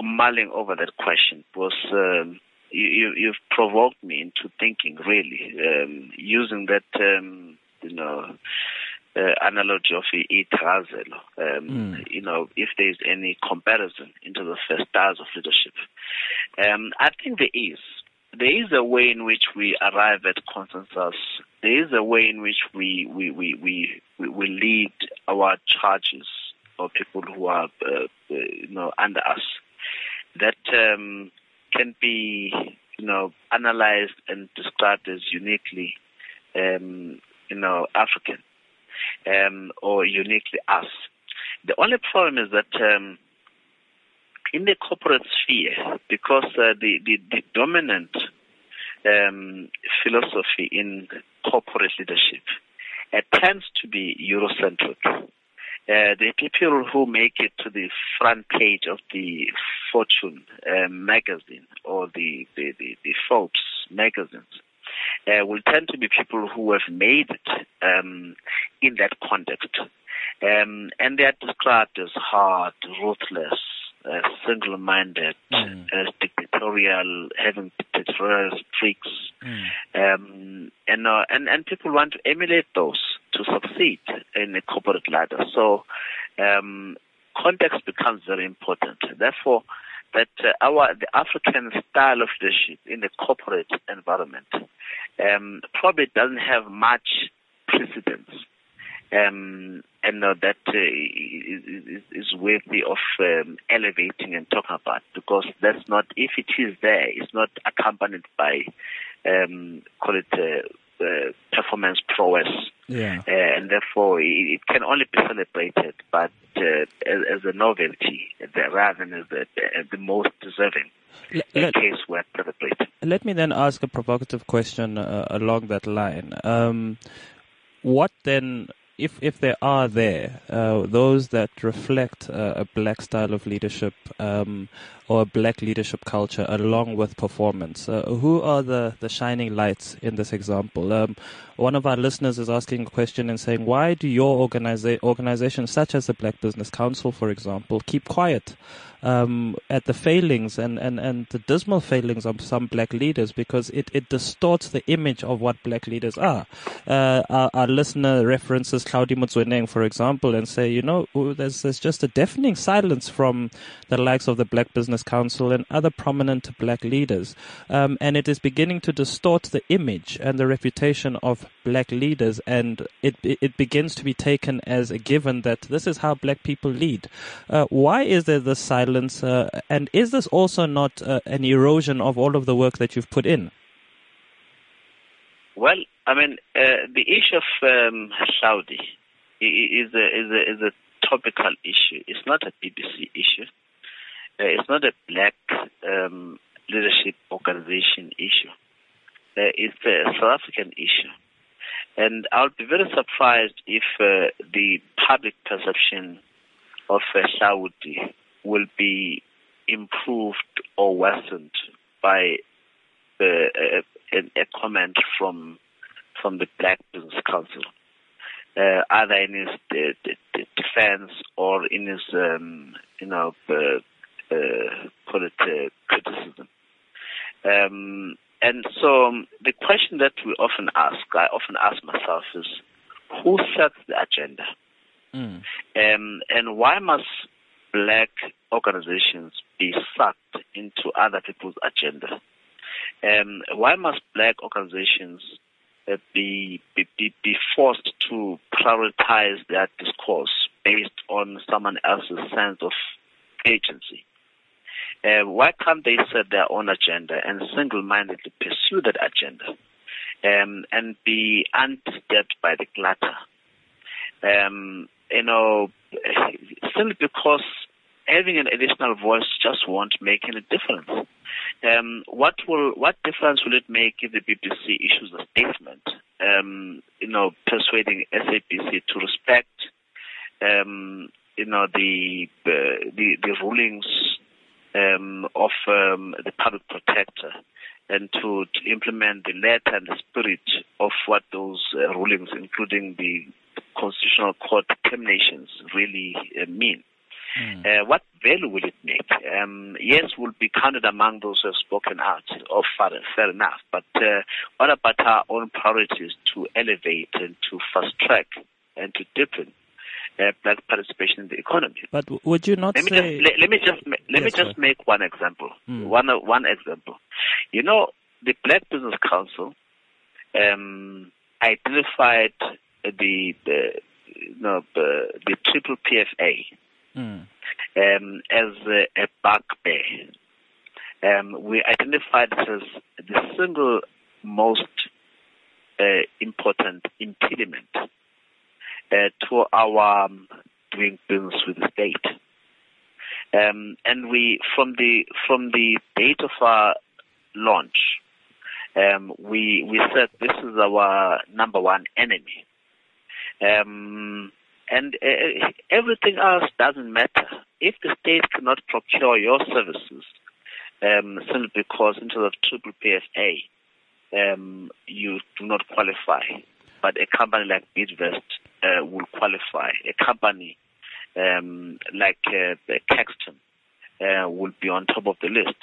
mulling over that question because um, you, you, you've provoked me into thinking really um, using that um, you know uh, analogy of Itrazelo. Um, You know, if there is any comparison into the first styles of leadership, um, I think there is. There is a way in which we arrive at consensus. There is a way in which we we we, we, we lead our charges or people who are uh, uh, you know under us that um, can be you know analyzed and described as uniquely um, you know African um, or uniquely us. The only problem is that um, in the corporate sphere, because uh, the, the the dominant um, philosophy in corporate leadership uh, tends to be Eurocentric. Uh, the people who make it to the front page of the Fortune uh, magazine or the, the, the, the Forbes magazines uh, will tend to be people who have made it um, in that context. Um, and they are described as hard, ruthless, uh, single-minded, as dictatorial, having dictatorial streaks, um, and, uh, and and people want to emulate those to succeed in a corporate ladder. So um, context becomes very important. Therefore, that uh, our the African style of leadership in the corporate environment um, probably doesn't have much precedence. Um, and uh, that uh, is, is, worthy of um, elevating and talking about because that's not, if it is there, it's not accompanied by, um, call it uh, performance prowess. Yeah. Uh, and therefore it, it can only be celebrated, but uh, as, as a novelty the- rather than as the, as the most deserving uh, let- case worth celebrating. Let me then ask a provocative question uh, along that line. Um, what then, if if there are there uh, those that reflect uh, a black style of leadership, um, or black leadership culture along with performance. Uh, who are the, the shining lights in this example? Um, one of our listeners is asking a question and saying, why do your organiza- organizations, such as the Black Business Council, for example, keep quiet um, at the failings and, and, and the dismal failings of some black leaders because it, it distorts the image of what black leaders are. Uh, our, our, listener references Hlaudi Motsoeneng, for example, and say, you know, there's, there's just a deafening silence from the likes of the Black Business Council and other prominent black leaders. Um, and it is beginning to distort the image and the reputation of black leaders. And it, it begins to be taken as a given that this is how black people lead. Uh, why is there this silence? Uh, and is this also not uh, an erosion of all of the work that you've put in? Well, I mean, uh, the issue of um, Hlaudi is a, is, a, is a topical issue. It's not a BBC issue. Uh, it's not a black um, leadership organization issue. Uh, it's a South African issue. And I'll be very surprised if uh, the public perception of uh, Hlaudi will be improved or worsened by uh, a, a, comment from from the Black Business Council, uh, either in his de- defense or in his, um, you know, uh, uh, call it uh, criticism. Um, and so um, the question that we often ask, I often ask myself is, who sets the agenda? Mm. Um, and why must black organizations be sucked into other people's agenda? Um, why must black organizations uh, be, be, be forced to prioritize their discourse based on someone else's sense of agency? Uh, why can't they set their own agenda and single-mindedly pursue that agenda um, and be undisturbed by the clutter? Um, you know, simply because having an additional voice just won't make any difference. Um, what will what difference will it make if the BBC issues a statement, um, you know, persuading SABC to respect, um, you know, the, the the, the rulings um, of um, the public protector and to, to, implement the letter and the spirit of what those uh, rulings, including the constitutional court determinations, really uh, mean. Mm. Uh, what value will it make? Um, yes, we'll be counted among those who have spoken out. Of fair, fair enough. But uh, what about our own priorities to elevate and to fast track and to deepen uh, black participation in the economy. But would you not let say? Me just, let, let, me just let yes, me just make one example. Mm. One one example. You know, the Black Business Council um, identified the the you know, the, the triple PFA mm. um, as a, a bugbear. Um, we identified it as the single most uh, important impediment uh, to our um, doing business with the state. Um, and we, from the from the date of our launch, um, we we said this is our number one enemy. Um, and uh, everything else doesn't matter. If the state cannot procure your services, um, simply because into the triple PFA, um, you do not qualify. But a company like Bidvest uh, will qualify. A company um, like uh, Caxton uh, will be on top of the list.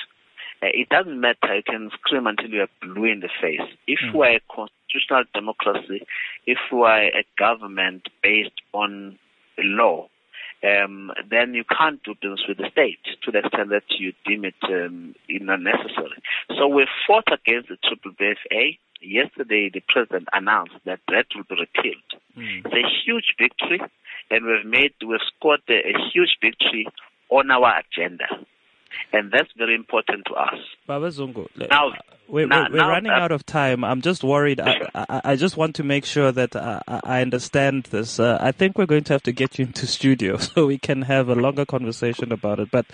Uh, it doesn't matter. You can scream until you are blue in the face. If mm. we are a constitutional democracy, if we are a government based on law, um, then you can't do business with the state to the extent that you deem it um, unnecessary. So we fought against the triple PFA yesterday the president announced that that will be repealed. Mm. It's a huge victory, and we've made we've scored a, a huge victory on our agenda. And that's very important to us. Baba Zungu, now, we're, now, we're, now, running uh, out of time. I'm just worried. I, I, I, just want to make sure that I, I understand this. Uh, I think we're going to have to get you into studio so we can have a longer conversation about it. But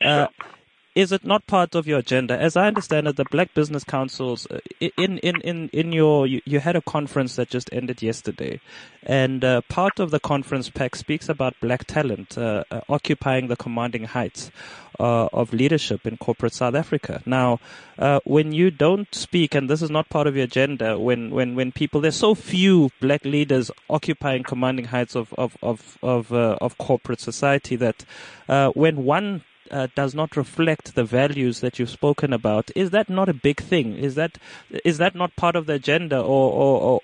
uh, sure is it not part of your agenda? As I understand it, the Black Business Councils, uh, in, in, in, in your, you, you had a conference that just ended yesterday, and uh, part of the conference pack speaks about black talent uh, uh, occupying the commanding heights uh, of leadership in corporate South Africa. Now, when you don't speak, and this is not part of your agenda, when when when people there's so few black leaders occupying commanding heights of of of of, of corporate society that when one uh, does not reflect the values that you've spoken about. Is that not a big thing? Is that is that not part of the agenda, or, or, or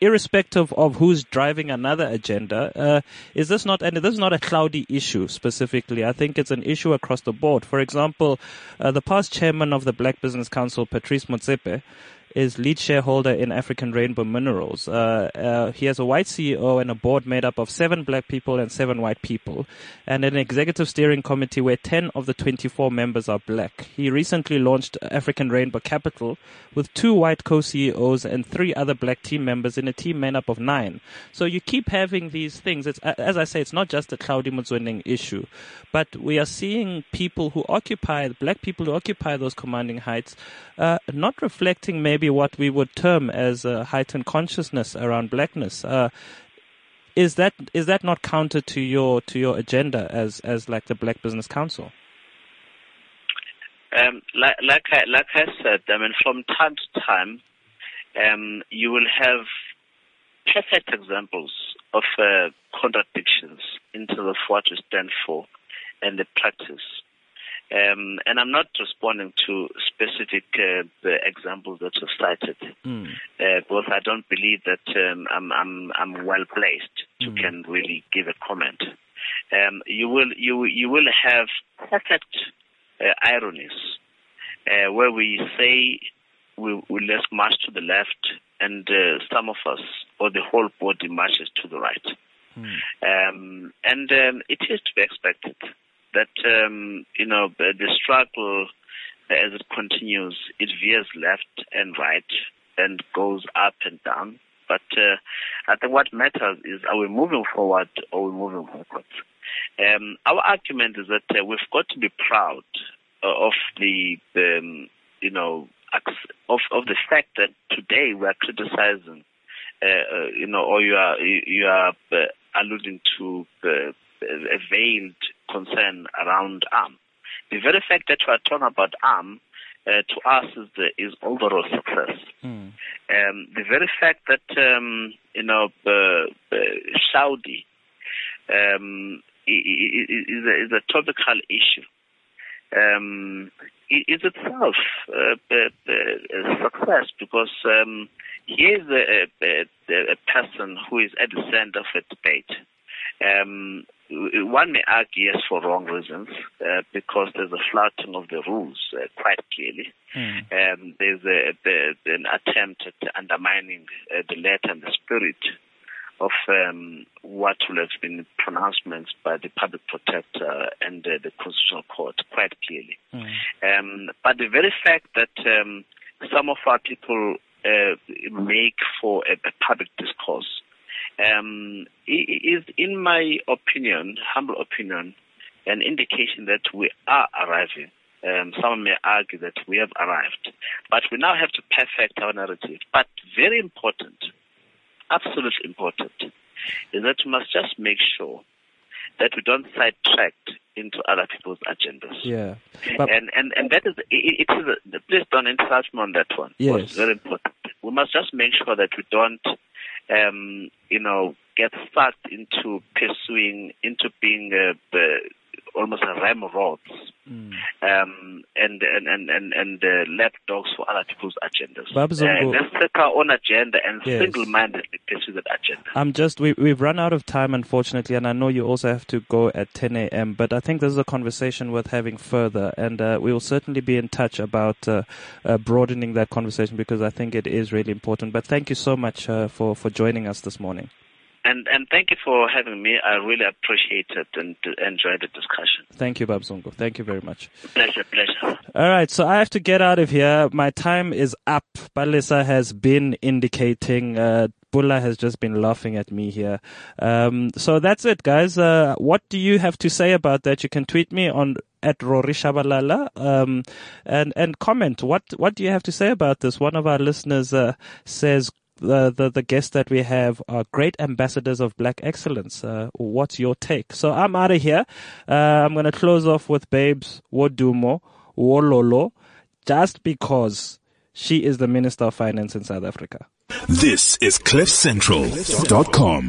irrespective of who's driving another agenda, uh, is this not, and this is not a Hlaudi issue specifically. I think it's an issue across the board. For example, uh, the past chairman of the Black Business Council, Patrice Motsepe, is lead shareholder in African Rainbow Minerals. Uh, uh, he has a white CEO and a board made up of seven black people and seven white people, and an executive steering committee where 10 of the 24 members are black. He recently launched African Rainbow Capital with two white co-CEOs and three other black team members in a team made up of nine. So you keep having these things. It's, as I say, it's not just a Hlaudi Motsoeneng issue, but we are seeing people who occupy, black people who occupy those commanding heights, uh, not reflecting maybe maybe what we would term as a heightened consciousness around blackness. Uh, is that is that not counter to your to your agenda as as like the Black Business Council? Um, like like I, like I said, I mean, from time to time, um, you will have perfect examples of uh, contradictions in terms of what you stand for and the practice. Um, and I'm not responding to specific uh, examples that you've cited, mm. uh, because I don't believe that um, I'm, I'm, I'm well placed to mm. can really give a comment. Um, you will you you will have perfect uh, ironies uh, where we say we, we let's march to the left, and uh, some of us or the whole body marches to the right, mm. um, and um, it is to be expected that um, you know the struggle as it continues, it veers left and right and goes up and down. But uh, I think what matters is are we moving forward or are we moving backwards? Um, our argument is that uh, we've got to be proud uh, of the, um, you know, of of the fact that today we are criticizing, uh, uh, you know, or you are you are alluding to a veiled concern around ARM. The very fact that we are talking about ARM uh, to us is the is overall success. Mm. Um, the very fact that um, you know uh, uh, Hlaudi um, is, a, is a topical issue. Um, is itself uh, a, success because um, he is a, a, a, person who is at the center of a debate. Um, one may argue yes for wrong reasons uh, because there's a flouting of the rules uh, quite clearly. Mm. Um, there's a, a, an attempt at undermining uh, the letter and the spirit of um, what will have been pronouncements by the public protector and uh, the constitutional court quite clearly. Mm. Um, but the very fact that um, some of our people uh, make for a, a public discourse um, is, in my opinion, humble opinion, an indication that we are arriving. Um, some may argue that we have arrived, but we now have to perfect our narrative. But very important, absolutely important, is that we must just make sure that we don't sidetrack into other people's agendas. Yeah, but and and and that is it, it is a, please don't insult me on that one. Yes, it's very important. We must just make sure that we don't um, you know, get sucked into pursuing, into being a, uh, almost a ramrods, mm. um, and and and and, and uh, lapdogs for other people's agendas. Uh, let's take our own agenda and yes. single-mindedly pursue that agenda. I'm just we we've run out of time, unfortunately, and I know you also have to go at 10 a.m. But I think this is a conversation worth having further, and uh, we will certainly be in touch about uh, uh, broadening that conversation because I think it is really important. But thank you so much uh, for for joining us this morning. And and thank you for having me. I really appreciate it and enjoyed the discussion. Thank you, Baba Zungu. Thank you very much. Pleasure, pleasure. All right, so I have to get out of here. My time is up. Balisa has been indicating. Uh, Bulla has just been laughing at me here. Um, so that's it, guys. Uh, what do you have to say about that? You can tweet me on at Rory Shabalala, um, and and comment. What what do you have to say about this? One of our listeners uh, says the, the, the guests that we have are great ambassadors of black excellence. Uh, what's your take? So I'm out of here. Uh, I'm going to close off with Babes Wodumo Wololo just because she is the Minister of Finance in South Africa. This is CliffCentral.com.